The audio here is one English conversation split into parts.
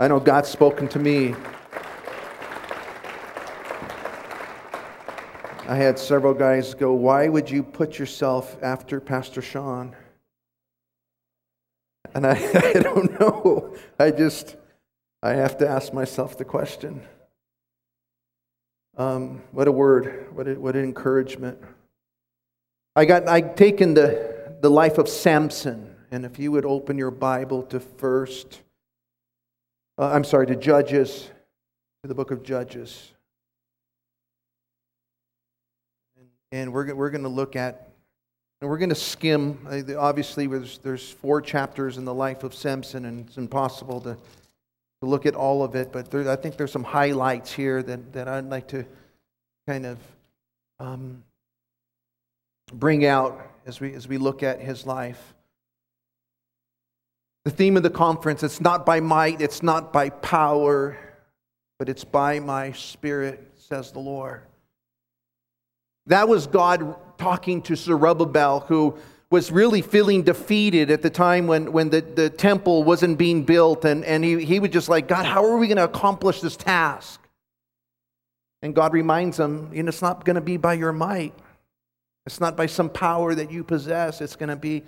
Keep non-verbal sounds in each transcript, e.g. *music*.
I know God's spoken to me. I had several guys go, Why would you put yourself after Pastor Sean? And I, *laughs* I don't know. I just, I have to ask myself the question. Um, what a word. What, a, what an encouragement. I got, I'd taken the, the life of Samson. And if you would open your Bible to first, uh, I'm sorry, to Judges, to the book of Judges. And we're, we're going to look at, and we're going to skim. Obviously, there's, there's four chapters in the life of Samson, and it's impossible to, to look at all of it, but there, I think there's some highlights here that, that I'd like to kind of um, bring out as we, as we look at his life. The theme of the conference it's not by might, it's not by power, but it's by my spirit, says the Lord. That was God talking to Zerubbabel, who was really feeling defeated at the time when, when the, the temple wasn't being built. And, and he, he was just like, God, how are we going to accomplish this task? And God reminds him, know, it's not going to be by your might. It's not by some power that you possess. It's going to be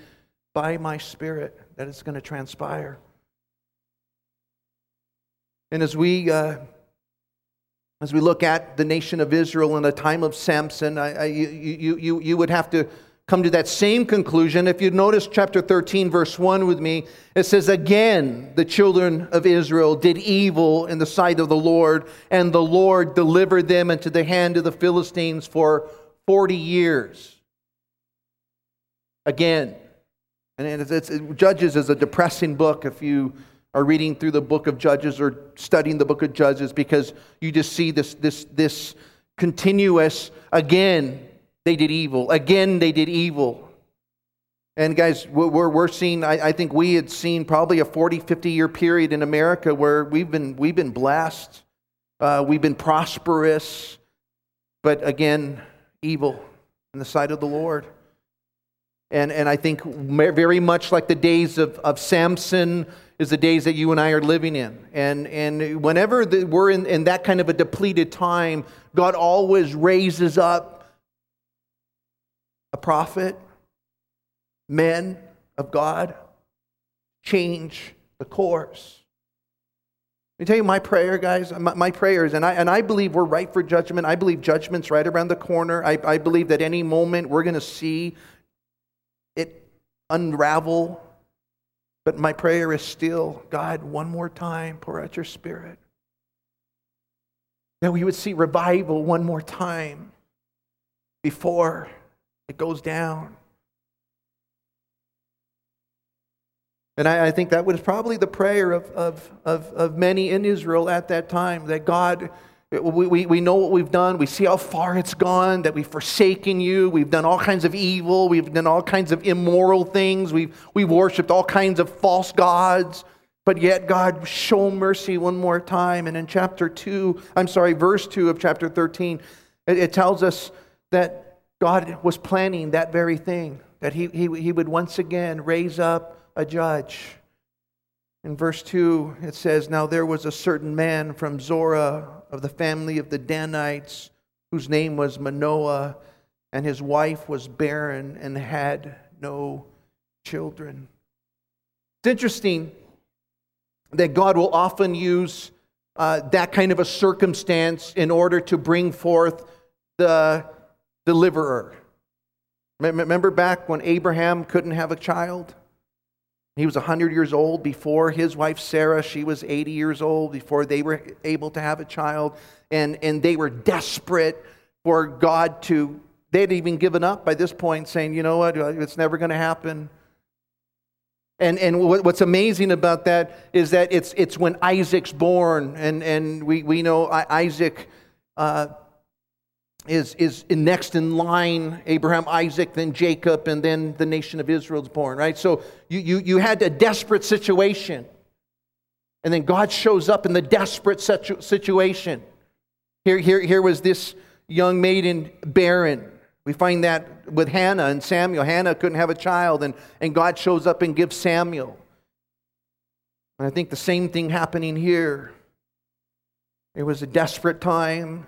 by my spirit that it's going to transpire. And as we uh, as we look at the nation of Israel in the time of Samson, I, I, you, you, you would have to come to that same conclusion. If you notice chapter 13, verse 1 with me, it says, Again, the children of Israel did evil in the sight of the Lord, and the Lord delivered them into the hand of the Philistines for 40 years. Again. And it's, it's, Judges is a depressing book if you are reading through the book of Judges or studying the book of Judges because you just see this, this, this continuous, again, they did evil. Again, they did evil. And guys, we're, we're seeing, I, I think we had seen probably a 40, 50 year period in America where we've been, we've been blessed, uh, we've been prosperous, but again, evil in the sight of the Lord. And, and I think very much like the days of, of Samson is the days that you and I are living in. And, and whenever the, we're in, in that kind of a depleted time, God always raises up a prophet, men of God, change the course. Let me tell you my prayer, guys. My, my prayers, and I, and I believe we're right for judgment. I believe judgment's right around the corner. I, I believe that any moment we're going to see unravel but my prayer is still God, one more time, pour out your spirit. That we would see revival one more time before it goes down. And I, I, think that was probably the prayer of, of, of, of many in Israel at that time that God we, we, we know what we've done. We see how far it's gone, that we've forsaken you. We've done all kinds of evil. We've done all kinds of immoral things. We've, we've worshiped all kinds of false gods. But yet, God, show mercy one more time. And in chapter 2, I'm sorry, verse 2 of chapter 13, it, it tells us that God was planning that very thing, that he, he, he would once again raise up a judge. In verse 2, it says, Now there was a certain man from Zorah of the family of the Danites, whose name was Manoah, and his wife was barren and had no children. It's interesting that God will often use uh, that kind of a circumstance in order to bring forth the deliverer. Remember back when Abraham couldn't have a child? He was 100 years old before his wife Sarah. She was 80 years old before they were able to have a child. And, and they were desperate for God to, they had even given up by this point, saying, you know what, it's never going to happen. And, and what's amazing about that is that it's, it's when Isaac's born, and, and we, we know Isaac uh, is, is next in line Abraham, Isaac, then Jacob, and then the nation of Israel is born, right? So you, you, you had a desperate situation. And then God shows up in the desperate situation. Here, here, here was this young maiden barren. We find that with Hannah and Samuel. Hannah couldn't have a child, and, and God shows up and gives Samuel. And I think the same thing happening here. It was a desperate time.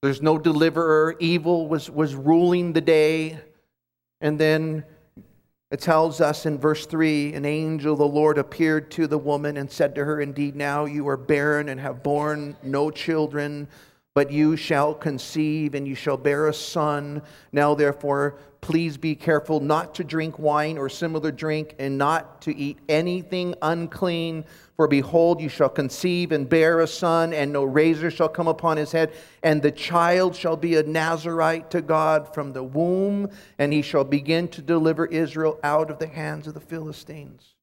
There's no deliverer. Evil was, was ruling the day. And then it tells us in verse 3 an angel the Lord appeared to the woman and said to her, Indeed, now you are barren and have borne no children, but you shall conceive and you shall bear a son. Now, therefore, please be careful not to drink wine or similar drink and not to eat anything unclean for behold, you shall conceive and bear a son, and no razor shall come upon his head, and the child shall be a Nazarite to God from the womb, and he shall begin to deliver Israel out of the hands of the Philistines.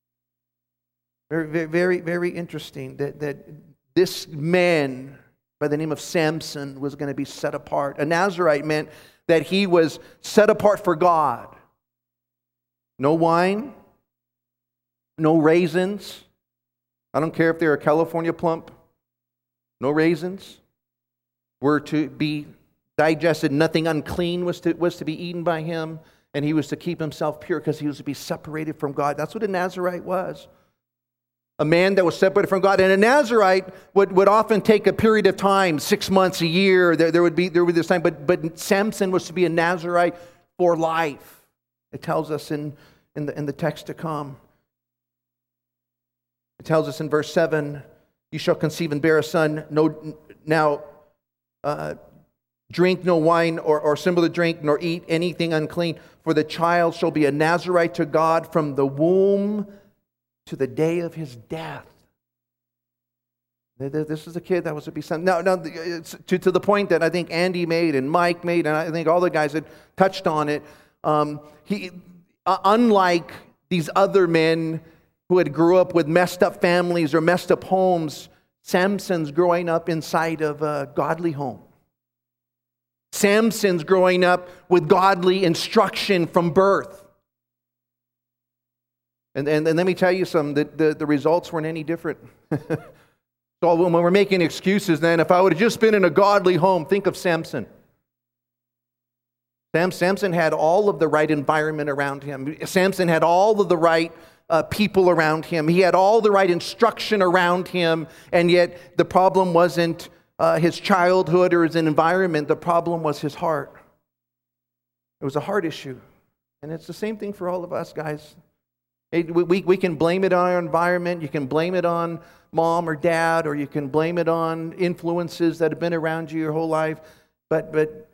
Very, very, very, interesting that, that this man by the name of Samson was going to be set apart. A Nazarite meant that he was set apart for God. No wine, no raisins I don't care if they're a California plump, no raisins, were to be digested. Nothing unclean was to, was to be eaten by him, and he was to keep himself pure because he was to be separated from God. That's what a Nazarite was. A man that was separated from God. And a Nazarite would, would often take a period of time, six months, a year. There, there, would be there would be this time, but, but Samson was to be a Nazarite for life. It tells us in, in, the, in the text to come. It tells us in verse 7 You shall conceive and bear a son. No, now, uh, drink no wine or, or similar drink, nor eat anything unclean, for the child shall be a Nazarite to God from the womb to the day of his death. This is a kid that was to be sent. Now, now to, to the point that I think Andy made and Mike made, and I think all the guys had touched on it. Um, he, uh, unlike these other men who had grew up with messed up families or messed up homes, Samson's growing up inside of a godly home. Samson's growing up with godly instruction from birth. And, and, and let me tell you something, the, the, the results weren't any different. *laughs* so when we're making excuses, then, if I would have just been in a godly home, think of Samson. Sam, Samson had all of the right environment around him. Samson had all of the right uh, people around him. He had all the right instruction around him, and yet the problem wasn't uh, his childhood or his environment. The problem was his heart. It was a heart issue. And it's the same thing for all of us, guys. It, we, we can blame it on our environment. You can blame it on mom or dad, or you can blame it on influences that have been around you your whole life. But, but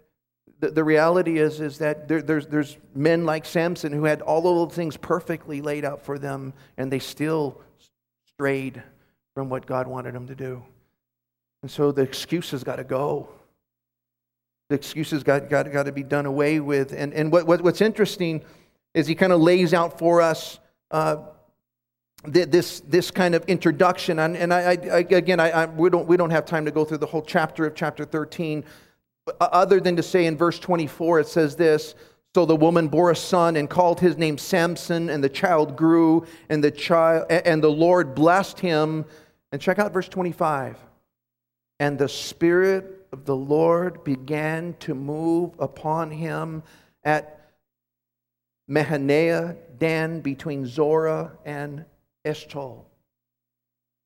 the, the reality is, is that there, there's, there's men like Samson who had all of those things perfectly laid out for them, and they still strayed from what God wanted them to do. And so the excuses got to go. The excuses got, got, got to be done away with. And, and what, what, what's interesting is he kind of lays out for us uh, this, this kind of introduction. And, and I, I, again, I, we, don't, we don't have time to go through the whole chapter of chapter 13 other than to say in verse 24, it says this So the woman bore a son and called his name Samson, and the child grew, and the, child, and the Lord blessed him. And check out verse 25. And the Spirit of the Lord began to move upon him at Mahaneh Dan between Zorah and Eshtaol.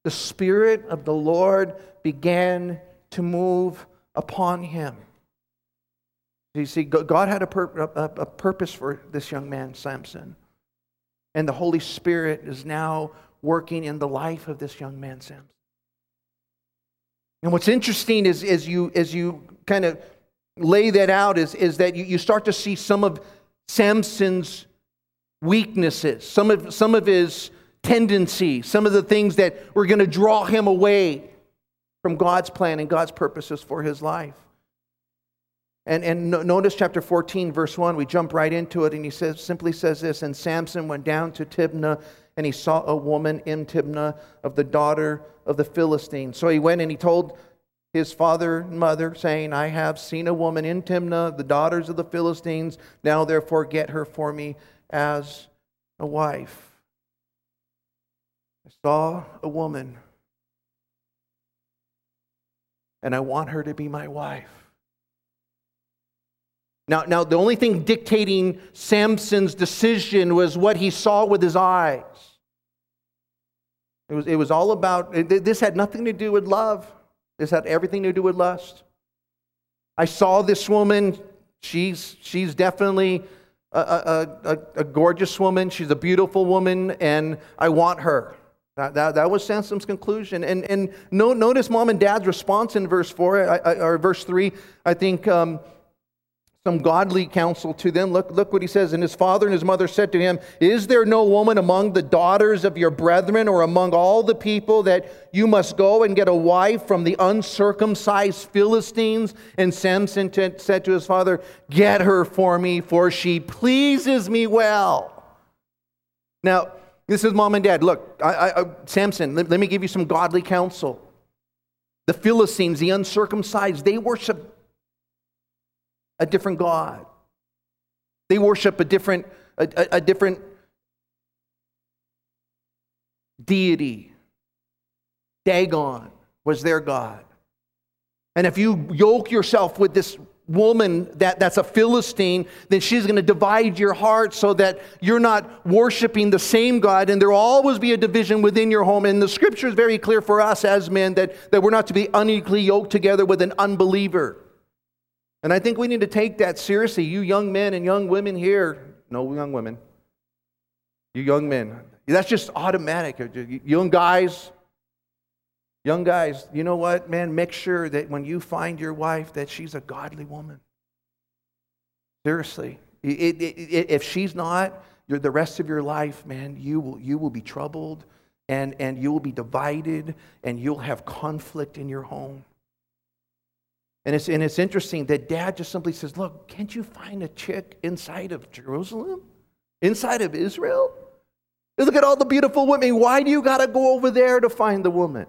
The Spirit of the Lord began to move upon him. You see, God had a, pur- a purpose for this young man, Samson. And the Holy Spirit is now working in the life of this young man, Samson. And what's interesting is as you, as you kind of lay that out is, is that you, you start to see some of Samson's weaknesses, some of, some of his tendencies, some of the things that were going to draw him away from God's plan and God's purposes for his life. And, and notice chapter 14, verse 1, we jump right into it, and he says, simply says this And Samson went down to Timnah, and he saw a woman in Timnah of the daughter of the Philistines. So he went and he told his father and mother, saying, I have seen a woman in Timnah, the daughters of the Philistines. Now therefore get her for me as a wife. I saw a woman and I want her to be my wife. Now, now, the only thing dictating Samson's decision was what he saw with his eyes. It was, it was all about, this had nothing to do with love. This that everything to do with lust. I saw this woman. She's, she's definitely a, a, a, a gorgeous woman. She's a beautiful woman, and I want her. That, that, that was Samson's conclusion. And, and no, notice mom and dad's response in verse 4 I, I, or verse 3. I think um, some godly counsel to them. Look, look what he says. And his father and his mother said to him, Is there no woman among the daughters of your brethren or among all the people that you must go and get a wife from the uncircumcised Philistines? And Samson t- said to his father, Get her for me, for she pleases me well. Now, this is mom and dad. Look, I, I, Samson, let, let me give you some godly counsel. The Philistines, the uncircumcised, they worship a different God. They worship a different, a, a, a different deity. Dagon was their God. And if you yoke yourself with this woman that, that's a Philistine, then she's going to divide your heart so that you're not worshiping the same God. And there will always be a division within your home. And the scripture is very clear for us as men that, that we're not to be unequally yoked together with an unbeliever. And I think we need to take that seriously. You young men and young women here, no young women, you young men, that's just automatic. Young guys, young guys, you know what, man? Make sure that when you find your wife, that she's a godly woman. Seriously. It, it, it, if she's not, the rest of your life, man, you will, you will be troubled and, and you will be divided and you'll have conflict in your home. And it's, and it's interesting that dad just simply says, Look, can't you find a chick inside of Jerusalem? Inside of Israel? Look at all the beautiful women. Why do you got to go over there to find the woman?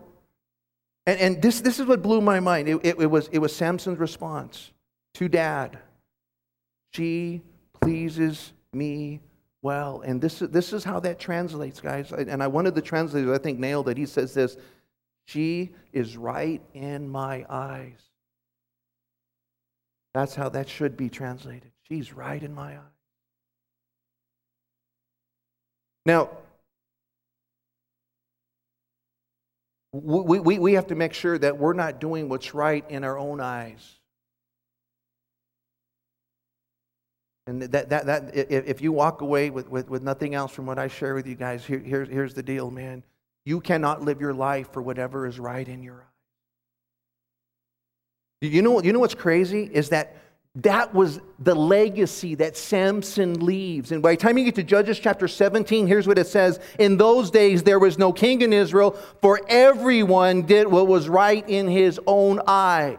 And, and this, this is what blew my mind. It, it, it, was, it was Samson's response to dad. She pleases me well. And this, this is how that translates, guys. And I wanted the translators, I think, nailed it. He says this She is right in my eyes. That's how that should be translated. She's right in my eyes. Now, we, we, we have to make sure that we're not doing what's right in our own eyes. And that, that, that, if you walk away with, with, with nothing else from what I share with you guys, here, here's, here's the deal, man. You cannot live your life for whatever is right in your eyes. You know, you know what's crazy? Is that that was the legacy that Samson leaves. And by the time you get to Judges chapter 17, here's what it says In those days there was no king in Israel, for everyone did what was right in his own eyes.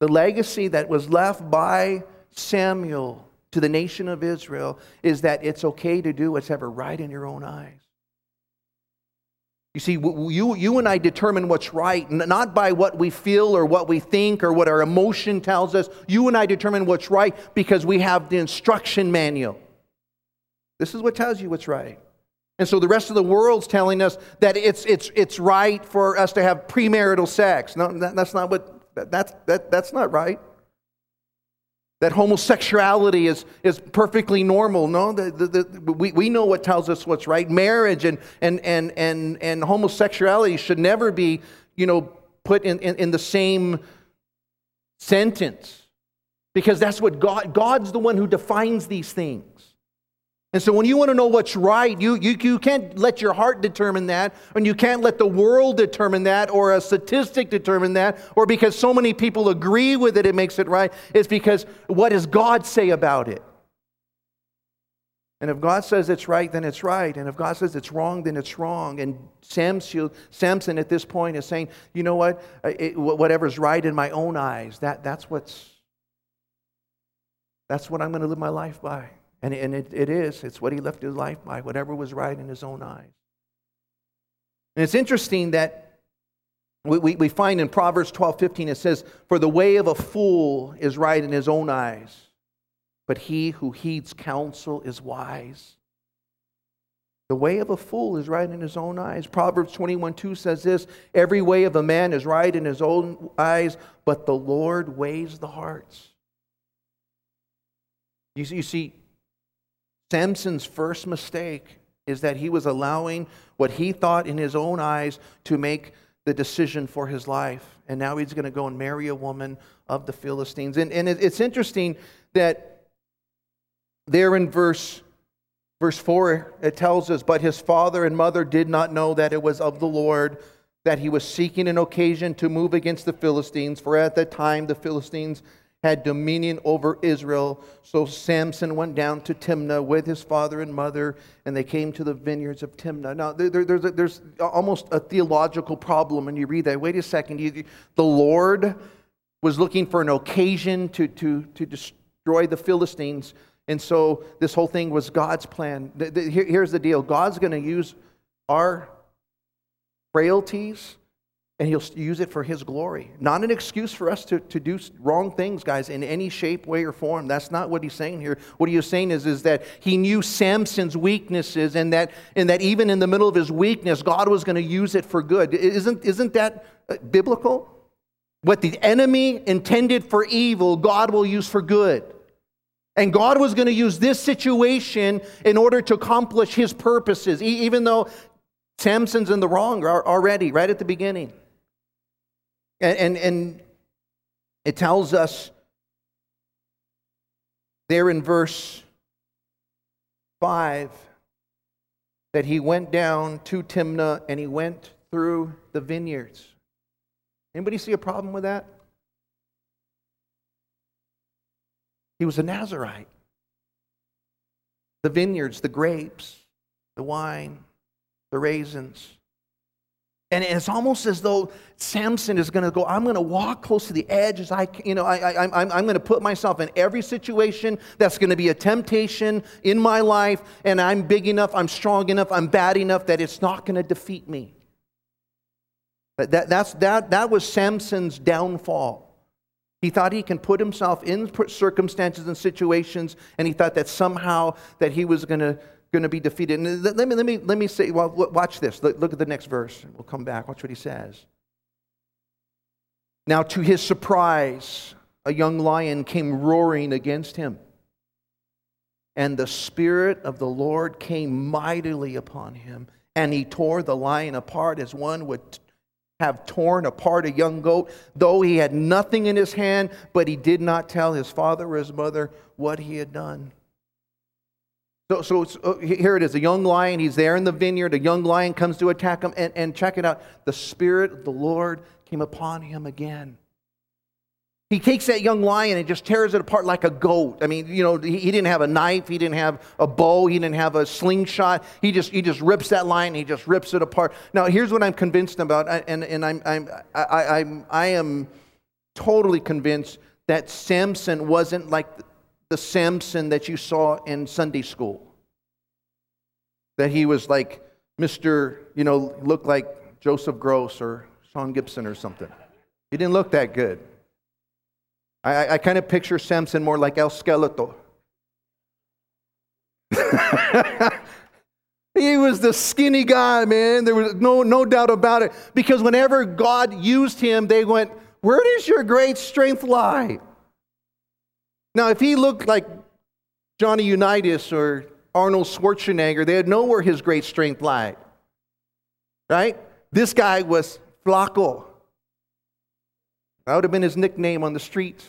The legacy that was left by Samuel to the nation of Israel is that it's okay to do what's ever right in your own eyes. You see, you, you and I determine what's right, not by what we feel or what we think or what our emotion tells us. You and I determine what's right because we have the instruction manual. This is what tells you what's right. And so the rest of the world's telling us that it's, it's, it's right for us to have premarital sex. No, that, that's not what, that, that, that's not right that homosexuality is, is perfectly normal. No, the, the, the, we, we know what tells us what's right. Marriage and, and, and, and, and homosexuality should never be, you know, put in, in, in the same sentence because that's what God, God's the one who defines these things. And so when you want to know what's right, you, you, you can't let your heart determine that, and you can't let the world determine that, or a statistic determine that, or because so many people agree with it, it makes it right. It's because what does God say about it? And if God says it's right, then it's right. And if God says it's wrong, then it's wrong. And Samson, Samson at this point is saying, you know what? It, whatever's right in my own eyes, that, that's, what's, that's what I'm going to live my life by. And, and it, it is. It's what he left his life by, whatever was right in his own eyes. And it's interesting that we, we, we find in Proverbs 12 15, it says, For the way of a fool is right in his own eyes, but he who heeds counsel is wise. The way of a fool is right in his own eyes. Proverbs 21 2 says this Every way of a man is right in his own eyes, but the Lord weighs the hearts. You see, you see Samson's first mistake is that he was allowing what he thought in his own eyes to make the decision for his life. And now he's going to go and marry a woman of the Philistines. And, and it's interesting that there in verse, verse 4, it tells us, But his father and mother did not know that it was of the Lord that he was seeking an occasion to move against the Philistines, for at that time the Philistines had dominion over Israel. So Samson went down to Timnah with his father and mother, and they came to the vineyards of Timnah. Now, there, there's, there's almost a theological problem when you read that. Wait a second. The Lord was looking for an occasion to, to, to destroy the Philistines. And so this whole thing was God's plan. Here's the deal God's going to use our frailties and he'll use it for his glory. Not an excuse for us to, to do wrong things, guys, in any shape, way, or form. That's not what he's saying here. What he's saying is, is that he knew Samson's weaknesses and that, and that even in the middle of his weakness, God was going to use it for good. Isn't, isn't that uh, biblical? What the enemy intended for evil, God will use for good. And God was going to use this situation in order to accomplish his purposes, even though Samson's in the wrong already, right at the beginning. And, and, and it tells us there in verse 5 that he went down to Timnah and he went through the vineyards. Anybody see a problem with that? He was a Nazarite. The vineyards, the grapes, the wine, the raisins. And it's almost as though Samson is going to go, I'm going to walk close to the edge as I, you know, I, I, I'm, I'm going to put myself in every situation that's going to be a temptation in my life, and I'm big enough, I'm strong enough, I'm bad enough that it's not going to defeat me. But that, that's, that, that was Samson's downfall. He thought he can put himself in circumstances and situations, and he thought that somehow that he was going to going to be defeated. And let me, let me, let me say, well, watch this. Look at the next verse. We'll come back. Watch what he says. Now, to his surprise, a young lion came roaring against him. And the Spirit of the Lord came mightily upon him. And he tore the lion apart as one would have torn apart a young goat, though he had nothing in his hand, but he did not tell his father or his mother what he had done. So, so, uh, here it is a young lion. He's there in the vineyard. A young lion comes to attack him. And, and check it out the Spirit of the Lord came upon him again. He takes that young lion and just tears it apart like a goat. I mean, you know, he, he didn't have a knife, he didn't have a bow, he didn't have a slingshot. He just, he just rips that lion, he just rips it apart. Now, here's what I'm convinced about, and, and I'm, I'm, I, I'm, I am totally convinced that Samson wasn't like the Samson that you saw in Sunday school. That he was like Mr., you know, looked like Joseph Gross or Sean Gibson or something. He didn't look that good. I, I kind of picture Samson more like El Skeleto. *laughs* he was the skinny guy, man. There was no, no doubt about it. Because whenever God used him, they went, Where does your great strength lie? Now, if he looked like Johnny Unitas or Arnold Schwarzenegger, they'd know where his great strength lied. Right? This guy was Flaco. That would have been his nickname on the streets.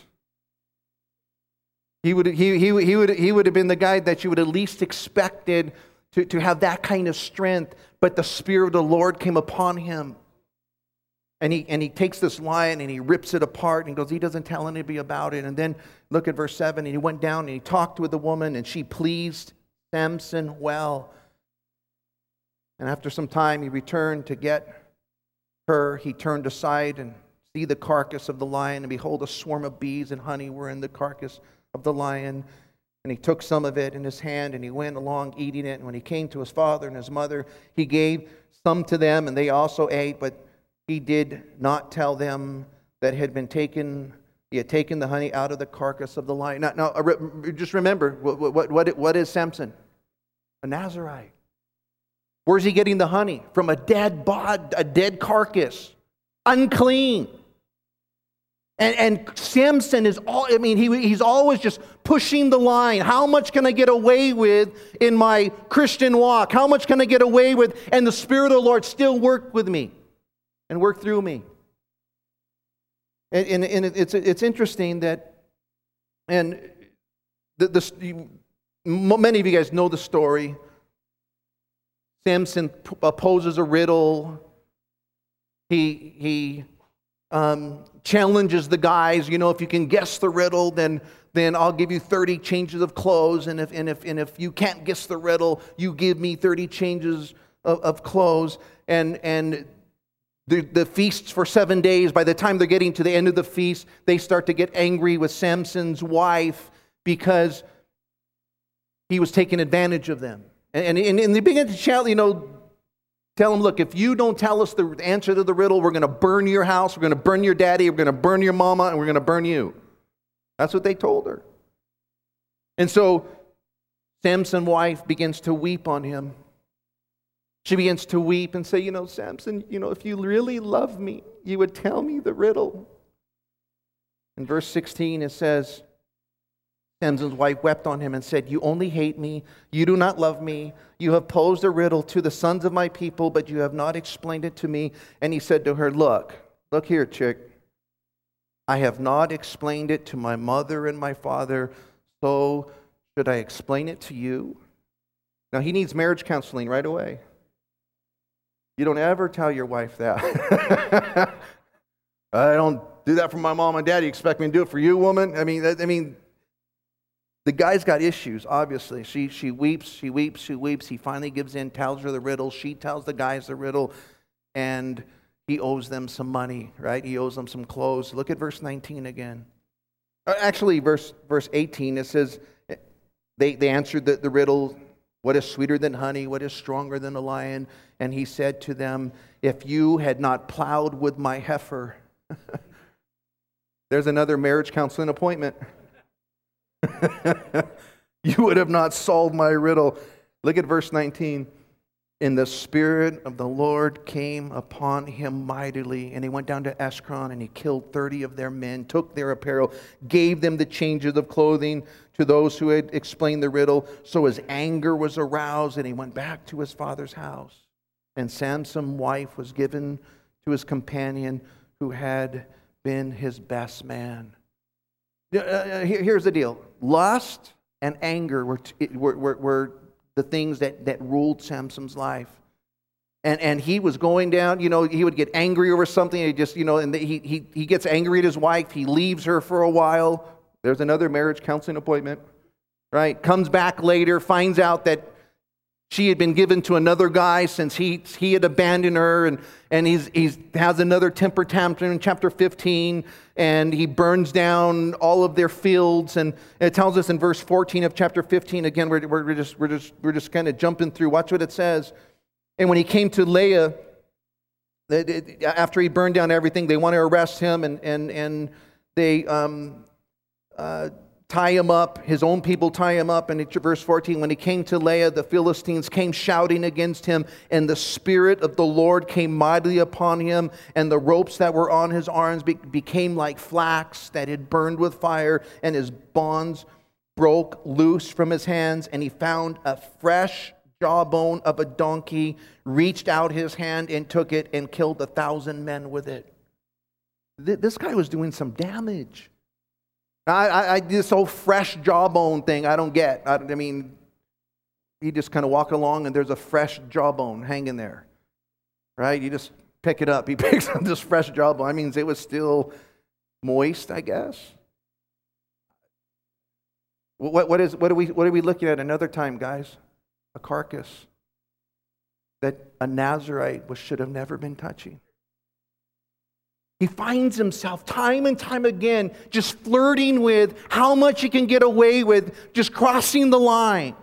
He would, he, he, he, would, he would have been the guy that you would have least expected to, to have that kind of strength, but the Spirit of the Lord came upon him. And he, and he takes this lion and he rips it apart and goes, he doesn't tell anybody about it. And then look at verse 7 and he went down and he talked with the woman and she pleased Samson well. And after some time he returned to get her. He turned aside and see the carcass of the lion, and behold, a swarm of bees and honey were in the carcass of the lion. And he took some of it in his hand and he went along eating it. And when he came to his father and his mother, he gave some to them, and they also ate. But he did not tell them that had been taken he had taken the honey out of the carcass of the lion. Now, now uh, just remember, what, what, what, is Samson? A Nazarite. Where's he getting the honey? From a dead bod, a dead carcass. Unclean. And, and Samson is all, I mean, he, he's always just pushing the line. How much can I get away with in my Christian walk? How much can I get away with? And the Spirit of the Lord still work with me and work through me. And, and, and it's, it's interesting that, and the, the, many of you guys know the story. Samson poses a riddle. He, he um, challenges the guys, you know, if you can guess the riddle, then, then I'll give you 30 changes of clothes. And if, and, if, and if you can't guess the riddle, you give me 30 changes of, of clothes. And, and the, the feasts for seven days, by the time they're getting to the end of the feast, they start to get angry with Samson's wife because he was taking advantage of them. And, and, and they begin to challenge, you know, Tell them, look, if you don't tell us the answer to the riddle, we're going to burn your house, we're going to burn your daddy, we're going to burn your mama, and we're going to burn you. That's what they told her. And so Samson's wife begins to weep on him. She begins to weep and say, You know, Samson, you know, if you really love me, you would tell me the riddle. In verse 16, it says, Samson's wife wept on him and said, You only hate me. You do not love me. You have posed a riddle to the sons of my people, but you have not explained it to me. And he said to her, Look, look here, chick. I have not explained it to my mother and my father, so should I explain it to you? Now, he needs marriage counseling right away. You don't ever tell your wife that. *laughs* I don't do that for my mom and dad. You expect me to do it for you, woman? I mean, I mean, the guy's got issues, obviously. She, she weeps, she weeps, she weeps. He finally gives in, tells her the riddle. She tells the guys the riddle, and he owes them some money, right? He owes them some clothes. Look at verse 19 again. Uh, actually, verse, verse 18, it says, they, they answered the, the riddle, What is sweeter than honey? What is stronger than a lion? And he said to them, If you had not plowed with my heifer, *laughs* there's another marriage counseling appointment. *laughs* you would have not solved my riddle. Look at verse 19. And the Spirit of the Lord came upon him mightily, and he went down to Ekron, and he killed 30 of their men, took their apparel, gave them the changes of clothing to those who had explained the riddle. So his anger was aroused, and he went back to his father's house. And Samson's wife was given to his companion who had been his best man. Uh, uh, here's the deal lust and anger were, were, were the things that, that ruled Samson's life. And, and he was going down, you know, he would get angry over something. He just, you know, and he, he, he gets angry at his wife. He leaves her for a while. There's another marriage counseling appointment, right? Comes back later, finds out that she had been given to another guy since he, he had abandoned her, and, and he's, he's has another temper tantrum in chapter 15, and he burns down all of their fields. And it tells us in verse 14 of chapter 15, again, we're, we're, just, we're, just, we're just kind of jumping through. Watch what it says. And when he came to Lehi, after he burned down everything, they want to arrest him, and, and, and they um, uh, tie him up. His own people tie him up. And verse 14, when he came to Lehi, the Philistines came shouting against him, and the Spirit of the Lord came mightily upon him, and the ropes that were on his arms became like flax that had burned with fire, and his bonds broke loose from his hands, and he found a fresh jawbone of a donkey, reached out his hand and took it, and killed a thousand men with it. This guy was doing some damage. I, I, I, this whole fresh jawbone thing, I don't get. I, I mean, you just kind of walk along and there's a fresh jawbone hanging there, right? You just pick it up. *laughs* He picks up this fresh jawbone. I mean, it was still moist, I guess. What, what, is, what, are we, what are we looking at another time, guys? A carcass that a Nazarite should have never been touching. He finds himself time and time again just flirting with how much he can get away with, just crossing the line.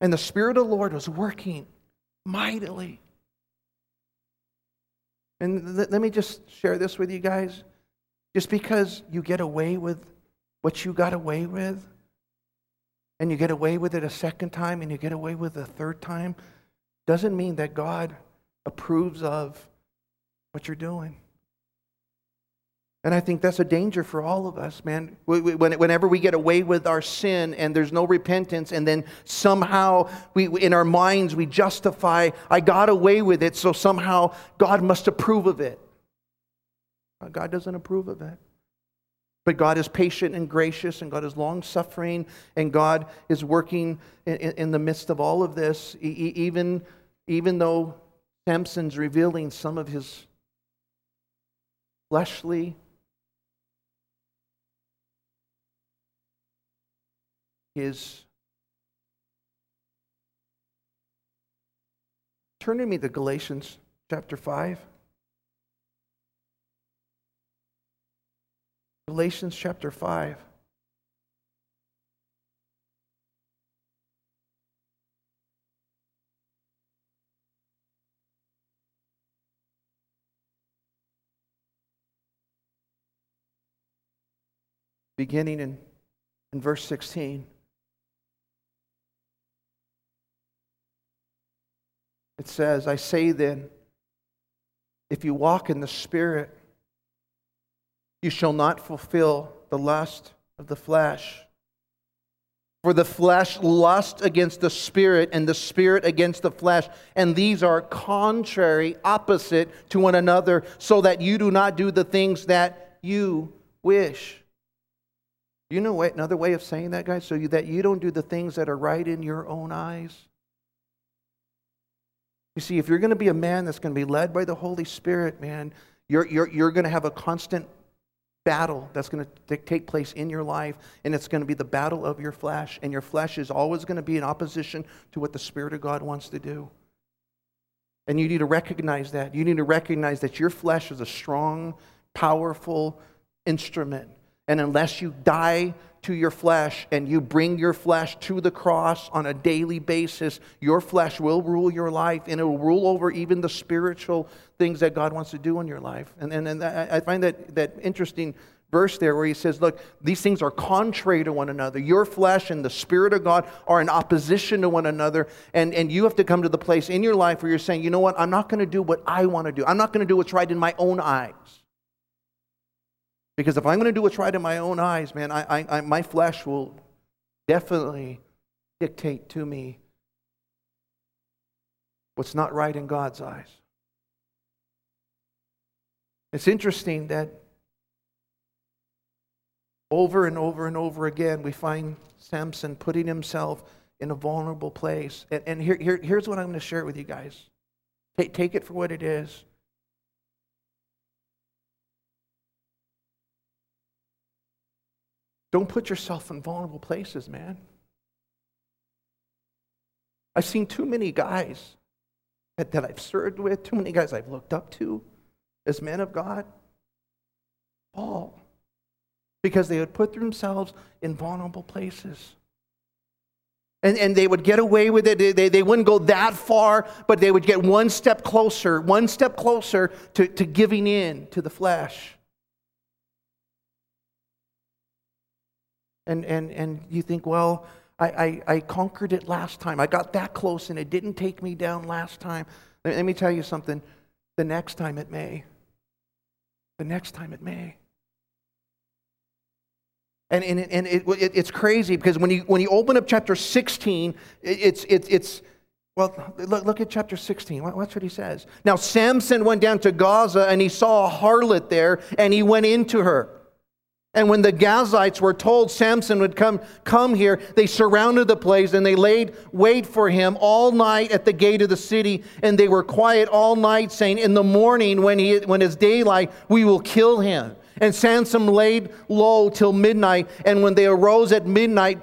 And the Spirit of the Lord was working mightily. And let me just share this with you guys. Just because you get away with what you got away with, and you get away with it a second time, and you get away with it a third time, doesn't mean that God approves of what you're doing. And I think that's a danger for all of us, man. Whenever we get away with our sin and there's no repentance, and then somehow we, in our minds we justify, I got away with it, so somehow God must approve of it. God doesn't approve of it. But God is patient and gracious, and God is long suffering, and God is working in, in, the midst of all of this, even, even though Samson's revealing some of his fleshly is turn to me to Galatians chapter 5. Galatians chapter 5. Beginning in, in verse 16. It says, I say then, if you walk in the Spirit, you shall not fulfill the lust of the flesh. For the flesh lusts against the spirit, and the spirit against the flesh. And these are contrary, opposite to one another, so that you do not do the things that you wish. You know what, another way of saying that, guys? So you, that you don't do the things that are right in your own eyes. You see, if you're going to be a man that's going to be led by the Holy Spirit, man, you're, you're, you're going to have a constant battle that's going to take place in your life, and it's going to be the battle of your flesh. And your flesh is always going to be in opposition to what the Spirit of God wants to do. And you need to recognize that. You need to recognize that your flesh is a strong, powerful instrument. And unless you die to your flesh and you bring your flesh to the cross on a daily basis, your flesh will rule your life and it will rule over even the spiritual things that God wants to do in your life. And, and, and I find that, that interesting verse there where he says, Look, these things are contrary to one another. Your flesh and the Spirit of God are in opposition to one another. And, and you have to come to the place in your life where you're saying, You know what? I'm not going to do what I want to do. I'm not going to do what's right in my own eyes. Because if I'm going to do what's right in my own eyes, man, I, I, I, my flesh will definitely dictate to me what's not right in God's eyes. It's interesting that over and over and over again, we find Samson putting himself in a vulnerable place. And, and here, here, here's what I'm going to share with you guys take, take it for what it is. Don't put yourself in vulnerable places, man. I've seen too many guys that, that I've served with, too many guys I've looked up to as men of God fall because they would put themselves in vulnerable places. And, and they would get away with it. They, they, they wouldn't go that far, but they would get one step closer, one step closer to, to giving in to the flesh. And, and, and you think, well, I, I, I conquered it last time. I got that close and it didn't take me down last time. Let, me tell you something. The next time it may. The next time it may. And, and, and it, it, it's crazy because when you, when you open up chapter 16, it, it's, it, it's, well, look, look at chapter 16. Watch what he says. Now, Samson went down to Gaza and he saw a harlot there and he went into her. And when the Gazites were told Samson would come, come here, they surrounded the place and they laid wait for him all night at the gate of the city. And they were quiet all night, saying, In the morning, when, he, when it's daylight, we will kill him. And Samson laid low till midnight. And when they arose at midnight,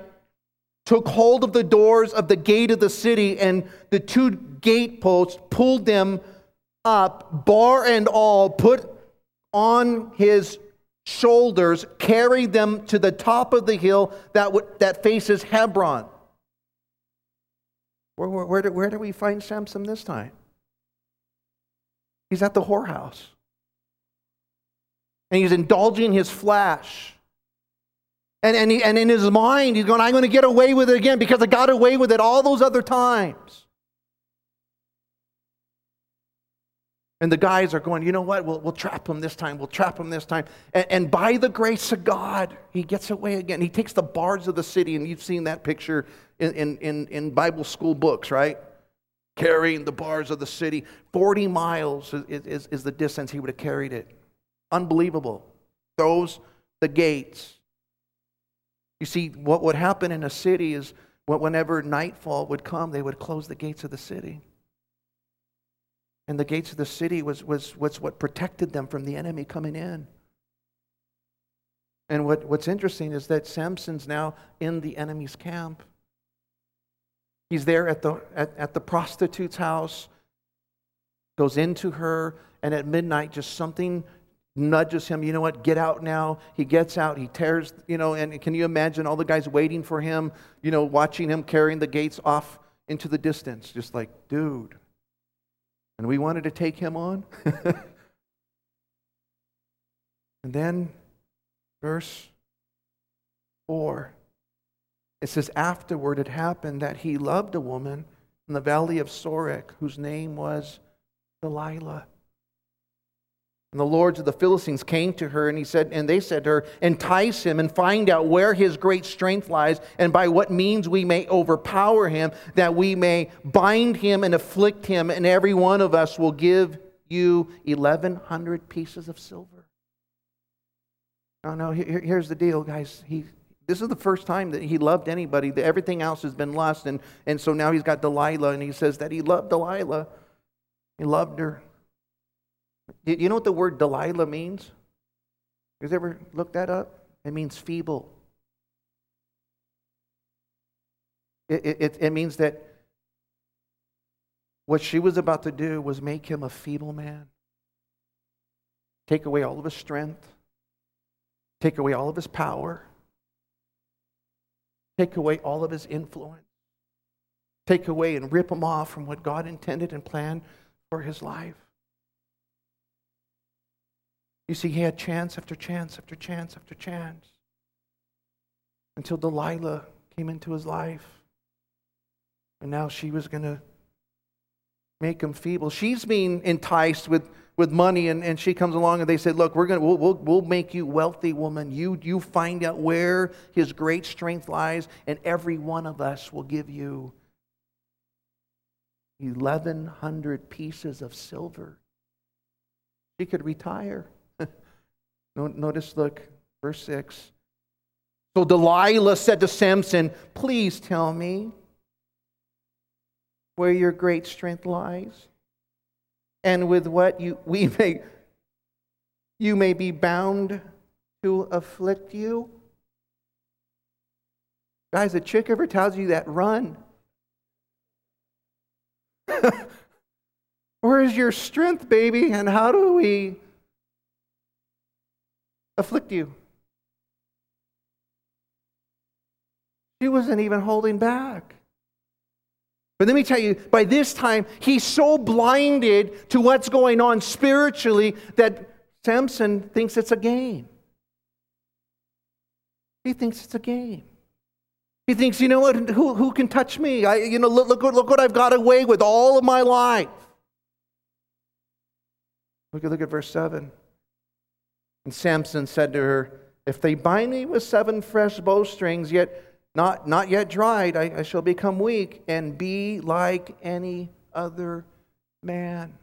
took hold of the doors of the gate of the city, and the two gateposts pulled them up, bar and all, put on his shoulders, carried them to the top of the hill that, w- that faces Hebron. Where, where, where, do, where do we find Samson this time? He's at the whorehouse. And he's indulging his flesh. And, and, he, and in his mind, he's going, I'm going to get away with it again because I got away with it all those other times. And the guys are going, you know what? We'll, we'll trap him this time. We'll trap him this time. And, and by the grace of God, he gets away again. He takes the bars of the city, and you've seen that picture in, in, in Bible school books, right? Carrying the bars of the city. 40 miles is, is, is the distance he would have carried it. Unbelievable. Throws the gates. You see, what would happen in a city is whenever nightfall would come, they would close the gates of the city. And the gates of the city was, was, was what protected them from the enemy coming in. And what, what's interesting is that Samson's now in the enemy's camp. He's there at the, at, at the prostitute's house, goes into her, and at midnight, just something nudges him, you know what, get out now. He gets out, he tears, you know, and can you imagine all the guys waiting for him, you know, watching him carrying the gates off into the distance, just like, dude, and we wanted to take him on. *laughs* and then, verse 4, it says, Afterward it happened that he loved a woman in the valley of Sorek, whose name was Delilah. And the lords of the Philistines came to her, and he said, and they said to her, Entice him and find out where his great strength lies, and by what means we may overpower him, that we may bind him and afflict him, and every one of us will give you 1,100 pieces of silver. No, no, here, here's the deal, guys. He, this is the first time that he loved anybody. That Everything else has been lust, and, and so now he's got Delilah, and he says that he loved Delilah. He loved her. Do you know what the word Delilah means? You ever looked that up? It means feeble. It, it, it means that what she was about to do was make him a feeble man, take away all of his strength, take away all of his power, take away all of his influence, take away and rip him off from what God intended and planned for his life. You see, he had chance after chance after chance after chance until Delilah came into his life. And now she was going to make him feeble. She's being enticed with, with money, and, and she comes along and they say, Look, we're gonna, we'll, we'll, we'll make you wealthy, woman. You, you find out where his great strength lies, and every one of us will give you 1,100 pieces of silver. She could retire. Notice, look, verse 6. So Delilah said to Samson, Please tell me where your great strength lies, and with what you, we may, you may be bound to afflict you. Guys, a chick ever tells you that, run. *laughs* Where is your strength, baby? And how do we afflict you. She wasn't even holding back. But let me tell you, by this time, he's so blinded to what's going on spiritually that Samson thinks it's a game. He thinks it's a game. He thinks, you know what, who, who can touch me? I, you know, look, look, look what I've got away with all of my life. Look at, look at verse 7. And Samson said to her, If they bind me with seven fresh bowstrings, yet not, not yet dried, I, I shall become weak and be like any other man.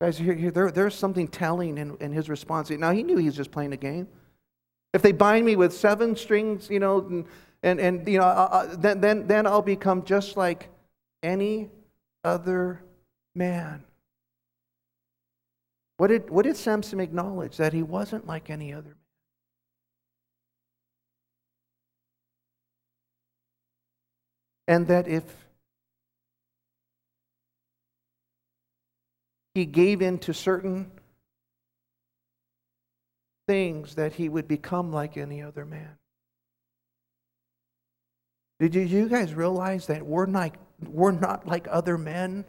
Guys, here, here, there, there's something telling in, in his response. Now, he knew he was just playing a game. If they bind me with seven strings, you know, and, and, and you know, uh, uh, then, then, then I'll become just like any other man. What did, what did Samson acknowledge? That he wasn't like any other man. And that if he gave in to certain things, that he would become like any other man. Did you, you guys realize that we're not, we're not like other men?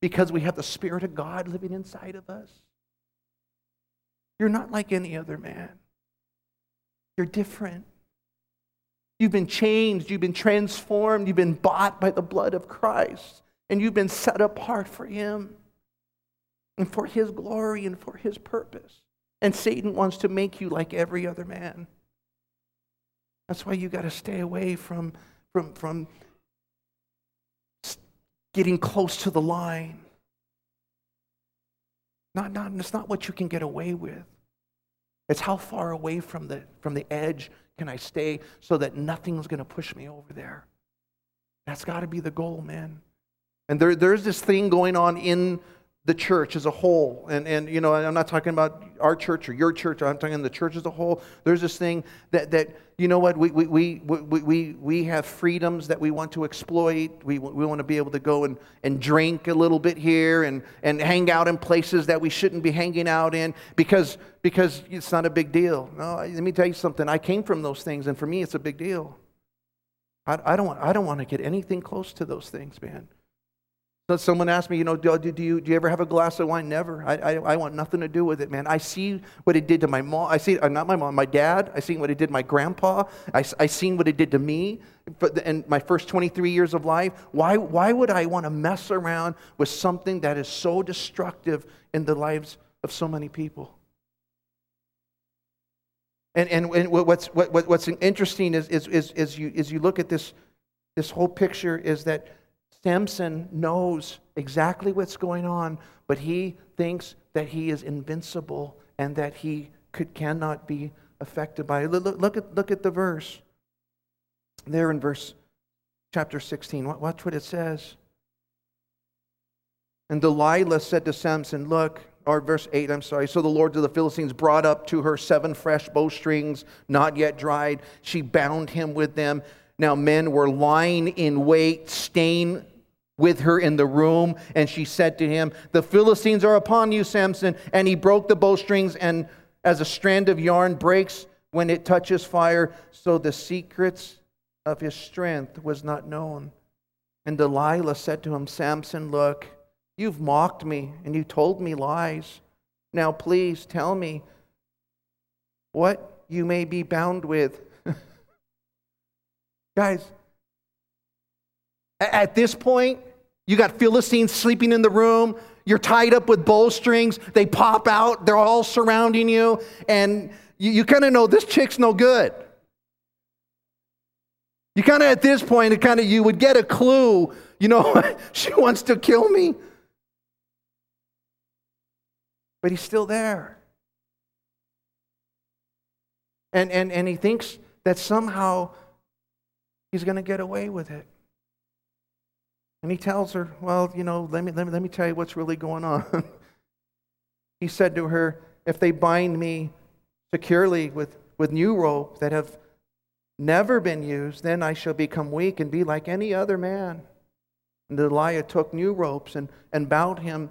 Because we have the Spirit of God living inside of us. You're not like any other man. You're different. You've been changed, you've been transformed, you've been bought by the blood of Christ, and you've been set apart for Him. and for his glory and for his purpose. And Satan wants to make you like every other man. That's why you got to stay away from, from, from getting close to the line. Not, not, it's not what you can get away with. It's how far away from the, from the edge can I stay so that nothing's going to push me over there. That's got to be the goal, man. And there, there's this thing going on in the church as a whole. And, and, you know, I'm not talking about our church or your church, I'm talking the church as a whole. There's this thing that, that you know what, we, we, we, we, we, we have freedoms that we want to exploit. We, we want to be able to go and, and drink a little bit here and, and hang out in places that we shouldn't be hanging out in because, because it's not a big deal. No, let me tell you something. I came from those things, and for me, it's a big deal. I, I, don't, I don't want to get anything close to those things, man. So someone asked me, you know, do, do, you, do you ever have a glass of wine? Never. I, I, I, want nothing to do with it, man. I see what it did to my mom. I see, uh, not my mom, my dad. I seen what it did to my grandpa. I, I seen what it did to me in my first 23 years of life. Why, why would I want to mess around with something that is so destructive in the lives of so many people? And, and, and what's, what, what's interesting is, is, is, is, you, is you look at this, this whole picture is that Samson knows exactly what's going on, but he thinks that he is invincible and that he could, cannot be affected by it. Look, look, at, look at the verse. There in verse chapter 16, watch what it says. And Delilah said to Samson, Look, or verse 8, I'm sorry. So the Lord of the Philistines brought up to her seven fresh bowstrings, not yet dried. She bound him with them. Now men were lying in wait, staying with her in the room, and she said to him, The Philistines are upon you, Samson. And he broke the bowstrings, and as a strand of yarn breaks when it touches fire, so the secrets of his strength was not known. And Delilah said to him, Samson, look, you've mocked me, and you told me lies. Now please tell me what you may be bound with. Guys, at this point, you got Philistines sleeping in the room. You're tied up with bowstrings. They pop out. They're all surrounding you. And you, you kind of know this chick's no good. You kind of, at this point, kind of, you would get a clue, you know, *laughs* she wants to kill me. But he's still there. And, and, and he thinks that somehow he's going to get away with it. And he tells her, Well, you know, let me, let me, let me tell you what's really going on. *laughs* he said to her, If they bind me securely with, with new ropes that have never been used, then I shall become weak and be like any other man. And Delilah took new ropes and, and bound him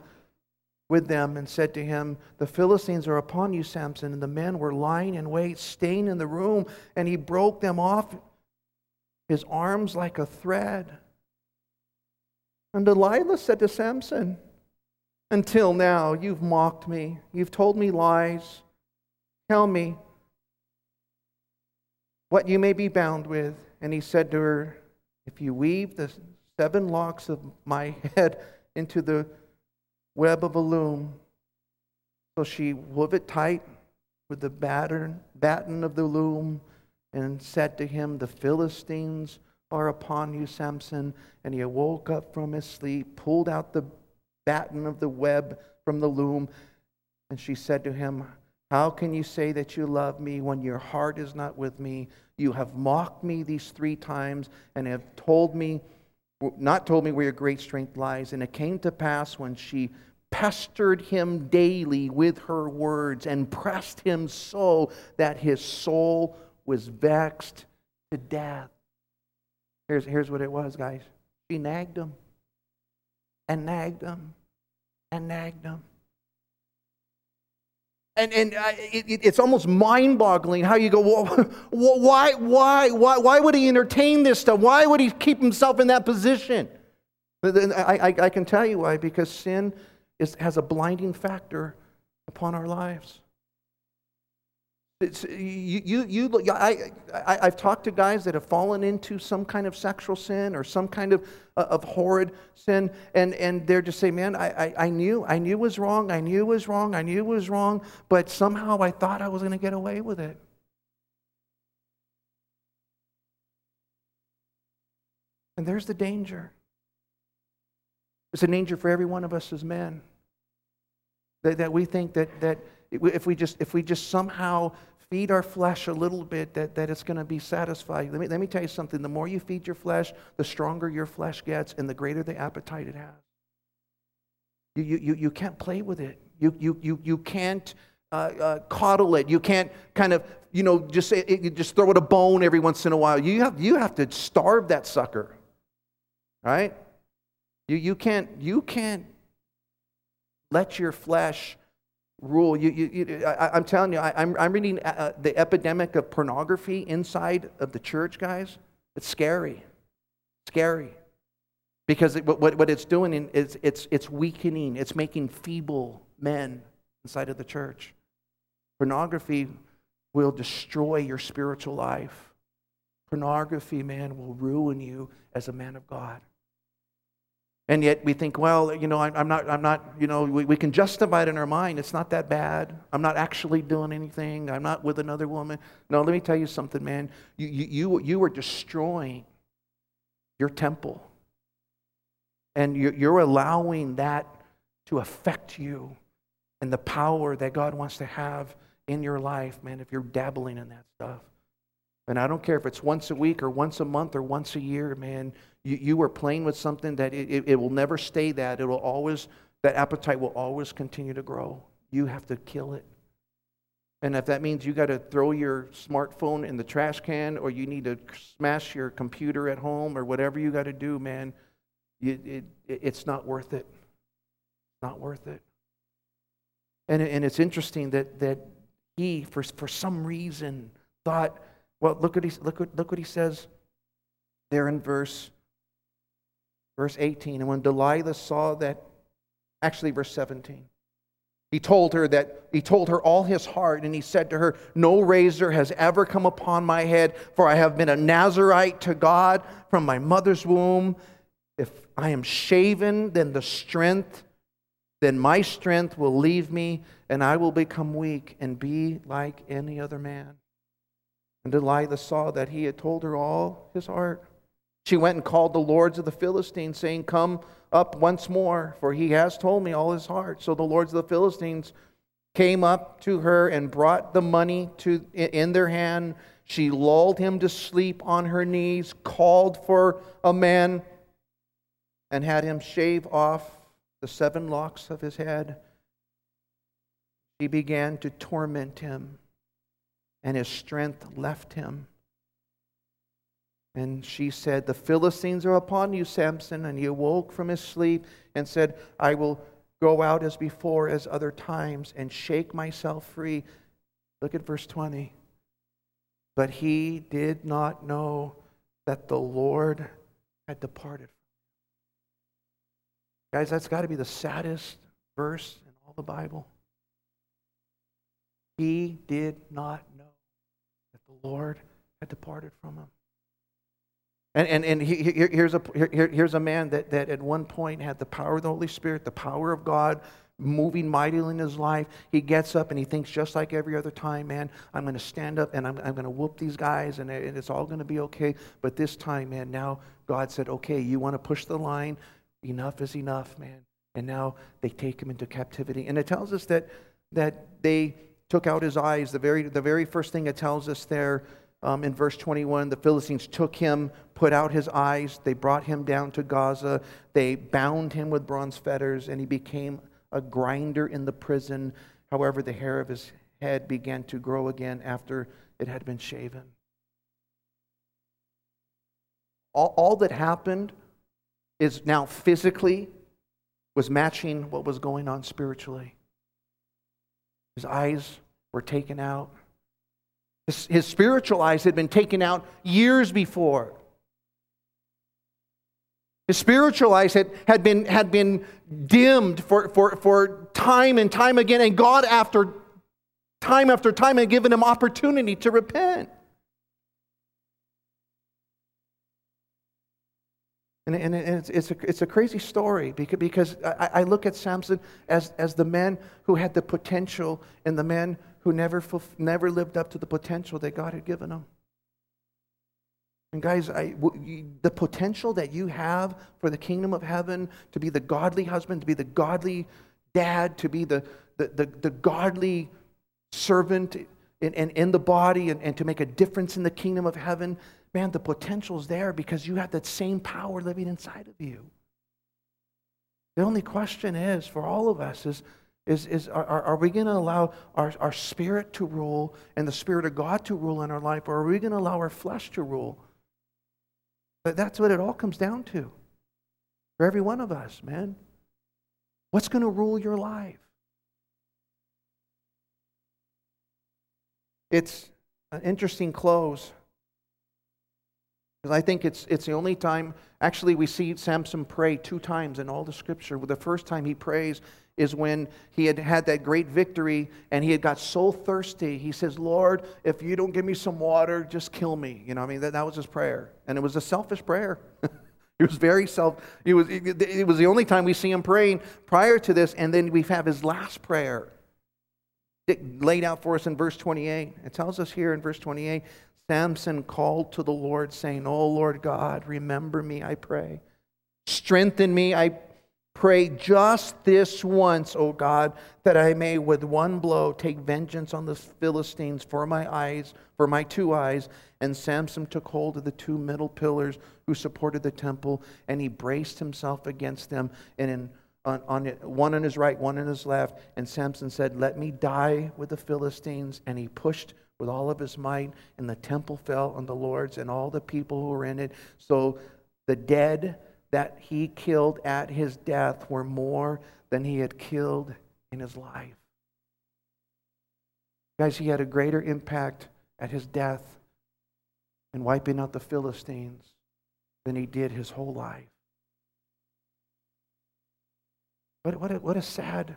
with them and said to him, The Philistines are upon you, Samson. And the men were lying in wait, staying in the room, and he broke them off his arms like a thread. And Delilah said to Samson, Until now, you've mocked me. You've told me lies. Tell me what you may be bound with. And he said to her, If you weave the seven locks of my *laughs* head into the web of a loom. So she wove it tight with the batten, batten of the loom and said to him, The Philistines are upon you, Samson. And he awoke up from his sleep, pulled out the batten of the web from the loom, and she said to him, How can you say that you love me when your heart is not with me? You have mocked me these three times and have told me, not told me where your great strength lies. And it came to pass when she pestered him daily with her words and pressed him so that his soul was vexed to death. Here's, here's what it was, guys. She nagged him and nagged him and nagged him. And, and it, it's almost mind boggling how you go, well, why, why, why, why would he entertain this stuff? Why would he keep himself in that position? I, I, I can tell you why, because sin is, has a blinding factor upon our lives. It's, you, you, you, I, I, I've talked to guys that have fallen into some kind of sexual sin or some kind of, uh, of horrid sin, and, and they're just saying, man, I, I, I knew, I knew it was wrong, I knew it was wrong, I knew it was wrong, but somehow I thought I was going to get away with it. And there's the danger. It's a danger for every one of us as men. That, that we think that, that if we just, if we just somehow feed our flesh a little bit, that, that it's going to be satisfied. Let me, let me tell you something. The more you feed your flesh, the stronger your flesh gets and the greater the appetite it has. You, you, you you can't play with it. You, you, you, you can't uh, uh, coddle it. You can't kind of, you know, just, it, just throw it a bone every once in a while. You have, you have to starve that sucker. Right? You, you, can't, you can't let your flesh rule. You, you, you I, am telling you, I, am I'm, I'm reading uh, uh, the epidemic of pornography inside of the church, guys. It's scary. Scary. Because it, what, what it's doing is it's, it's weakening, it's making feeble men inside of the church. Pornography will destroy your spiritual life. Pornography, man, will ruin you as a man of God. And yet we think, well, you know, I'm not, I'm not you know, we, we can justify it in our mind. It's not that bad. I'm not actually doing anything. I'm not with another woman. No, let me tell you something, man. You, you, you, you are destroying your temple. And you're, you're allowing that to affect you and the power that God wants to have in your life, man, if you're dabbling in that stuff. And I don't care if it's once a week or once a month or once a year, man. You, you are playing with something that it, it, it will never stay that. It will always, that appetite will always continue to grow. You have to kill it. And if that means you got to throw your smartphone in the trash can or you need to smash your computer at home or whatever you got to do, man, you, it, it's not worth it. Not worth it. And, and it's interesting that, that he, for, for some reason, thought, well, look, what he, look, what, look what he says there in verse Verse 18, and when Delilah saw that, actually, verse 17, he told her that he told her all his heart, and he said to her, No razor has ever come upon my head, for I have been a Nazarite to God from my mother's womb. If I am shaven, then the strength, then my strength will leave me, and I will become weak and be like any other man. And Delilah saw that he had told her all his heart. She went and called the lords of the Philistines, saying, Come up once more, for he has told me all his heart. So the lords of the Philistines came up to her and brought the money to, in their hand. She lulled him to sleep on her knees, called for a man, and had him shave off the seven locks of his head. She began to torment him, and his strength left him. And she said, The Philistines are upon you, Samson. And he awoke from his sleep and said, I will go out as before, as other times, and shake myself free. Look at verse 20. But he did not know that the Lord had departed. Guys, that's got to be the saddest verse in all the Bible. He did not know Lord had departed from him. And, and, and he, here's, a, here, here's a man that, that at one point had the power of the Holy Spirit, the power of God moving mightily in his life. He gets up and he thinks, just like every other time, man, I'm going to stand up and I'm, I'm going to whoop these guys and, and it's all going to be okay. But this time, man, now God said, okay, you want to push the line? Enough is enough, man. And now they take him into captivity. And it tells us that, that they took out his eyes. The very, the very first thing it tells us there um, in verse 21, the Philistines took him, put out his eyes, they brought him down to Gaza, they bound him with bronze fetters, and he became a grinder in the prison. However, the hair of his head began to grow again after it had been shaven. All, all that happened is now physically was matching what was going on spiritually. His eyes were taken out. His, his spiritual eyes had been taken out years before. His spiritual eyes had, had, been, had been dimmed for, for, for time and time again. And God, after time after time had given him opportunity to repent. And, and it's, it's, a, it's a crazy story because, because I, I look at Samson as, as the man who had the potential and the man who never, never lived up to the potential that God had given him. And guys, I, the potential that you have for the kingdom of heaven to be the godly husband, to be the godly dad, to be the, the, the, the godly servant in, in, in the body and, and to make a difference in the kingdom of heaven, man, the potential is there because you have that same power living inside of you. The only question is for all of us is, is, is are, are we going to allow our, our spirit to rule and the Spirit of God to rule in our life, or are we going to allow our flesh to rule? But that's what it all comes down to for every one of us, man. What's going to rule your life? It's an interesting close. Because I think it's, it's the only time, actually, we see Samson pray two times in all the scripture. The first time he prays is when he had had that great victory and he had got so thirsty. He says, Lord, if you don't give me some water, just kill me. You know, I mean, that, that was his prayer. And it was a selfish prayer. *laughs* It was very self. It was, it was the only time we see him praying prior to this, and then we have his last prayer laid out for us in verse 28. It tells us here in verse 28 Samson called to the Lord, saying, Oh Lord God, remember me, I pray. Strengthen me, I pray, just this once, O God, that I may with one blow take vengeance on the Philistines for my eyes, for my two eyes. And Samson took hold of the two middle pillars who supported the temple, and he braced himself against them, and in on, on it, one on his right, one on his left. And Samson said, Let me die with the Philistines. And he pushed with all of his might, and the temple fell on the lords and all the people who were in it. So the dead that he killed at his death were more than he had killed in his life. Guys, he had a greater impact at his death in wiping out the Philistines than he did his whole life. What, what, a, what a sad,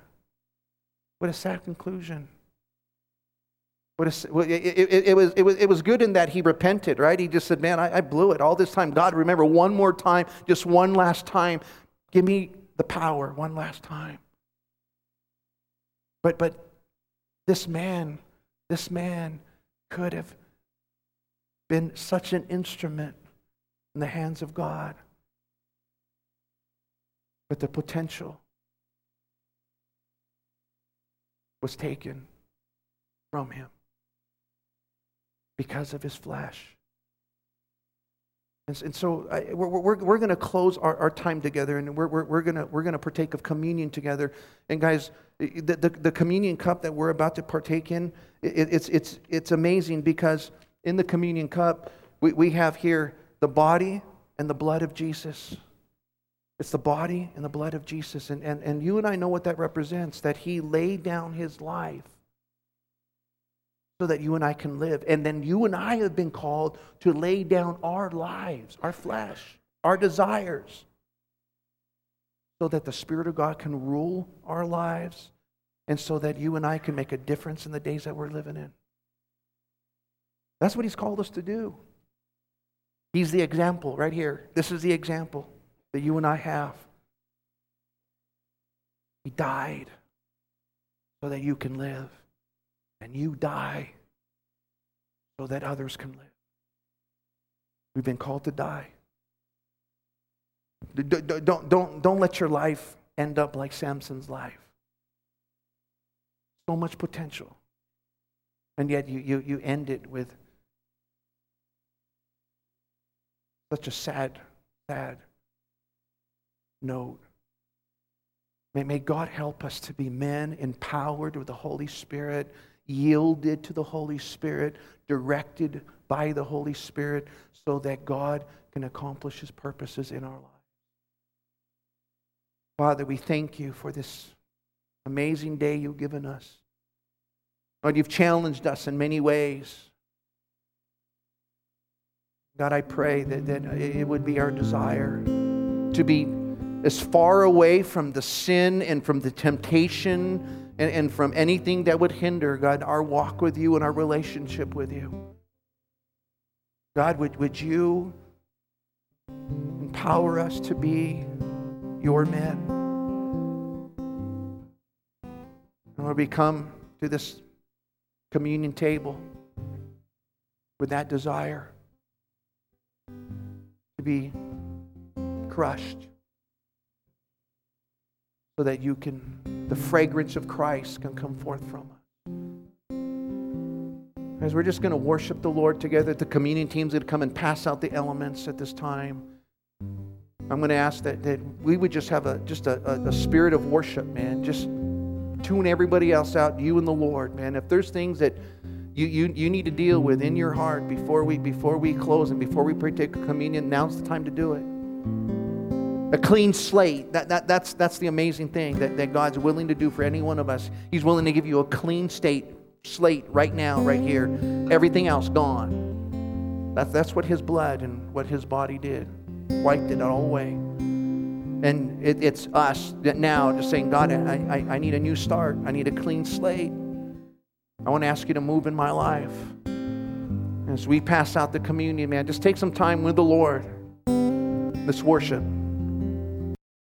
what a sad conclusion. What it, it, it, was, it, was, it was good in that he repented, right? He just said, Man, I, I blew it all this time. God, remember one more time, just one last time. Give me the power one last time. But, but this man, this man could have been such an instrument in the hands of God. But the potential was taken from him because of his flesh. And, so I, we're, we're, we're going to close our, our time together and we're, we're, we're going we're gonna partake of communion together. And guys, the, the, the communion cup that we're about to partake in, it, it's, it's, it's amazing because in the communion cup, we, we have here the body and the blood of Jesus. It's the body and the blood of Jesus. And, and, and you and I know what that represents that he laid down his life so that you and I can live. And then you and I have been called to lay down our lives, our flesh, our desires, so that the Spirit of God can rule our lives and so that you and I can make a difference in the days that we're living in. That's what He's called us to do. He's the example right here. This is the example that you and I have. He died so that you can live and you die so that others can live. We've been called to die. Don't, don't, don't let your life end up like Samson's life. So much potential. And yet you, you, you end it with such a sad, sad note. May, may God help us to be men empowered with the Holy Spirit yielded to the Holy Spirit, directed by the Holy Spirit, so that God can accomplish his purposes in our lives. Father, we thank you for this amazing day you've given us. Lord, you've challenged us in many ways. God, I pray that, that it would be our desire to be as far away from the sin and from the temptation and, and from anything that would hinder, God, our walk with you and our relationship with you. God, would, would you empower us to be your men? And Lord, we come to this communion table with that desire to be crushed so that you can, the fragrance of Christ can come forth from us. As we're just going to worship the Lord together, the communion team's going to come and pass out the elements at this time. I'm going to ask that, that we would just have a just a, a, a spirit of worship, man. Just tune everybody else out, you and the Lord, man. If there's things that you, you, you need to deal with in your heart before we before we close and before we partake communion, now's the time to do it. A clean slate. That, that, that's, that's the amazing thing that, that God's willing to do for any one of us. He's willing to give you a clean state, slate right now, right here. Everything else gone. That's, that's what His blood and what His body did. Wiped it all away. And it, it's us now just saying, God, I, I, I need a new start. I need a clean slate. I want to ask you to move in my life. As we pass out the communion, man, just take some time with the Lord. Let's worship.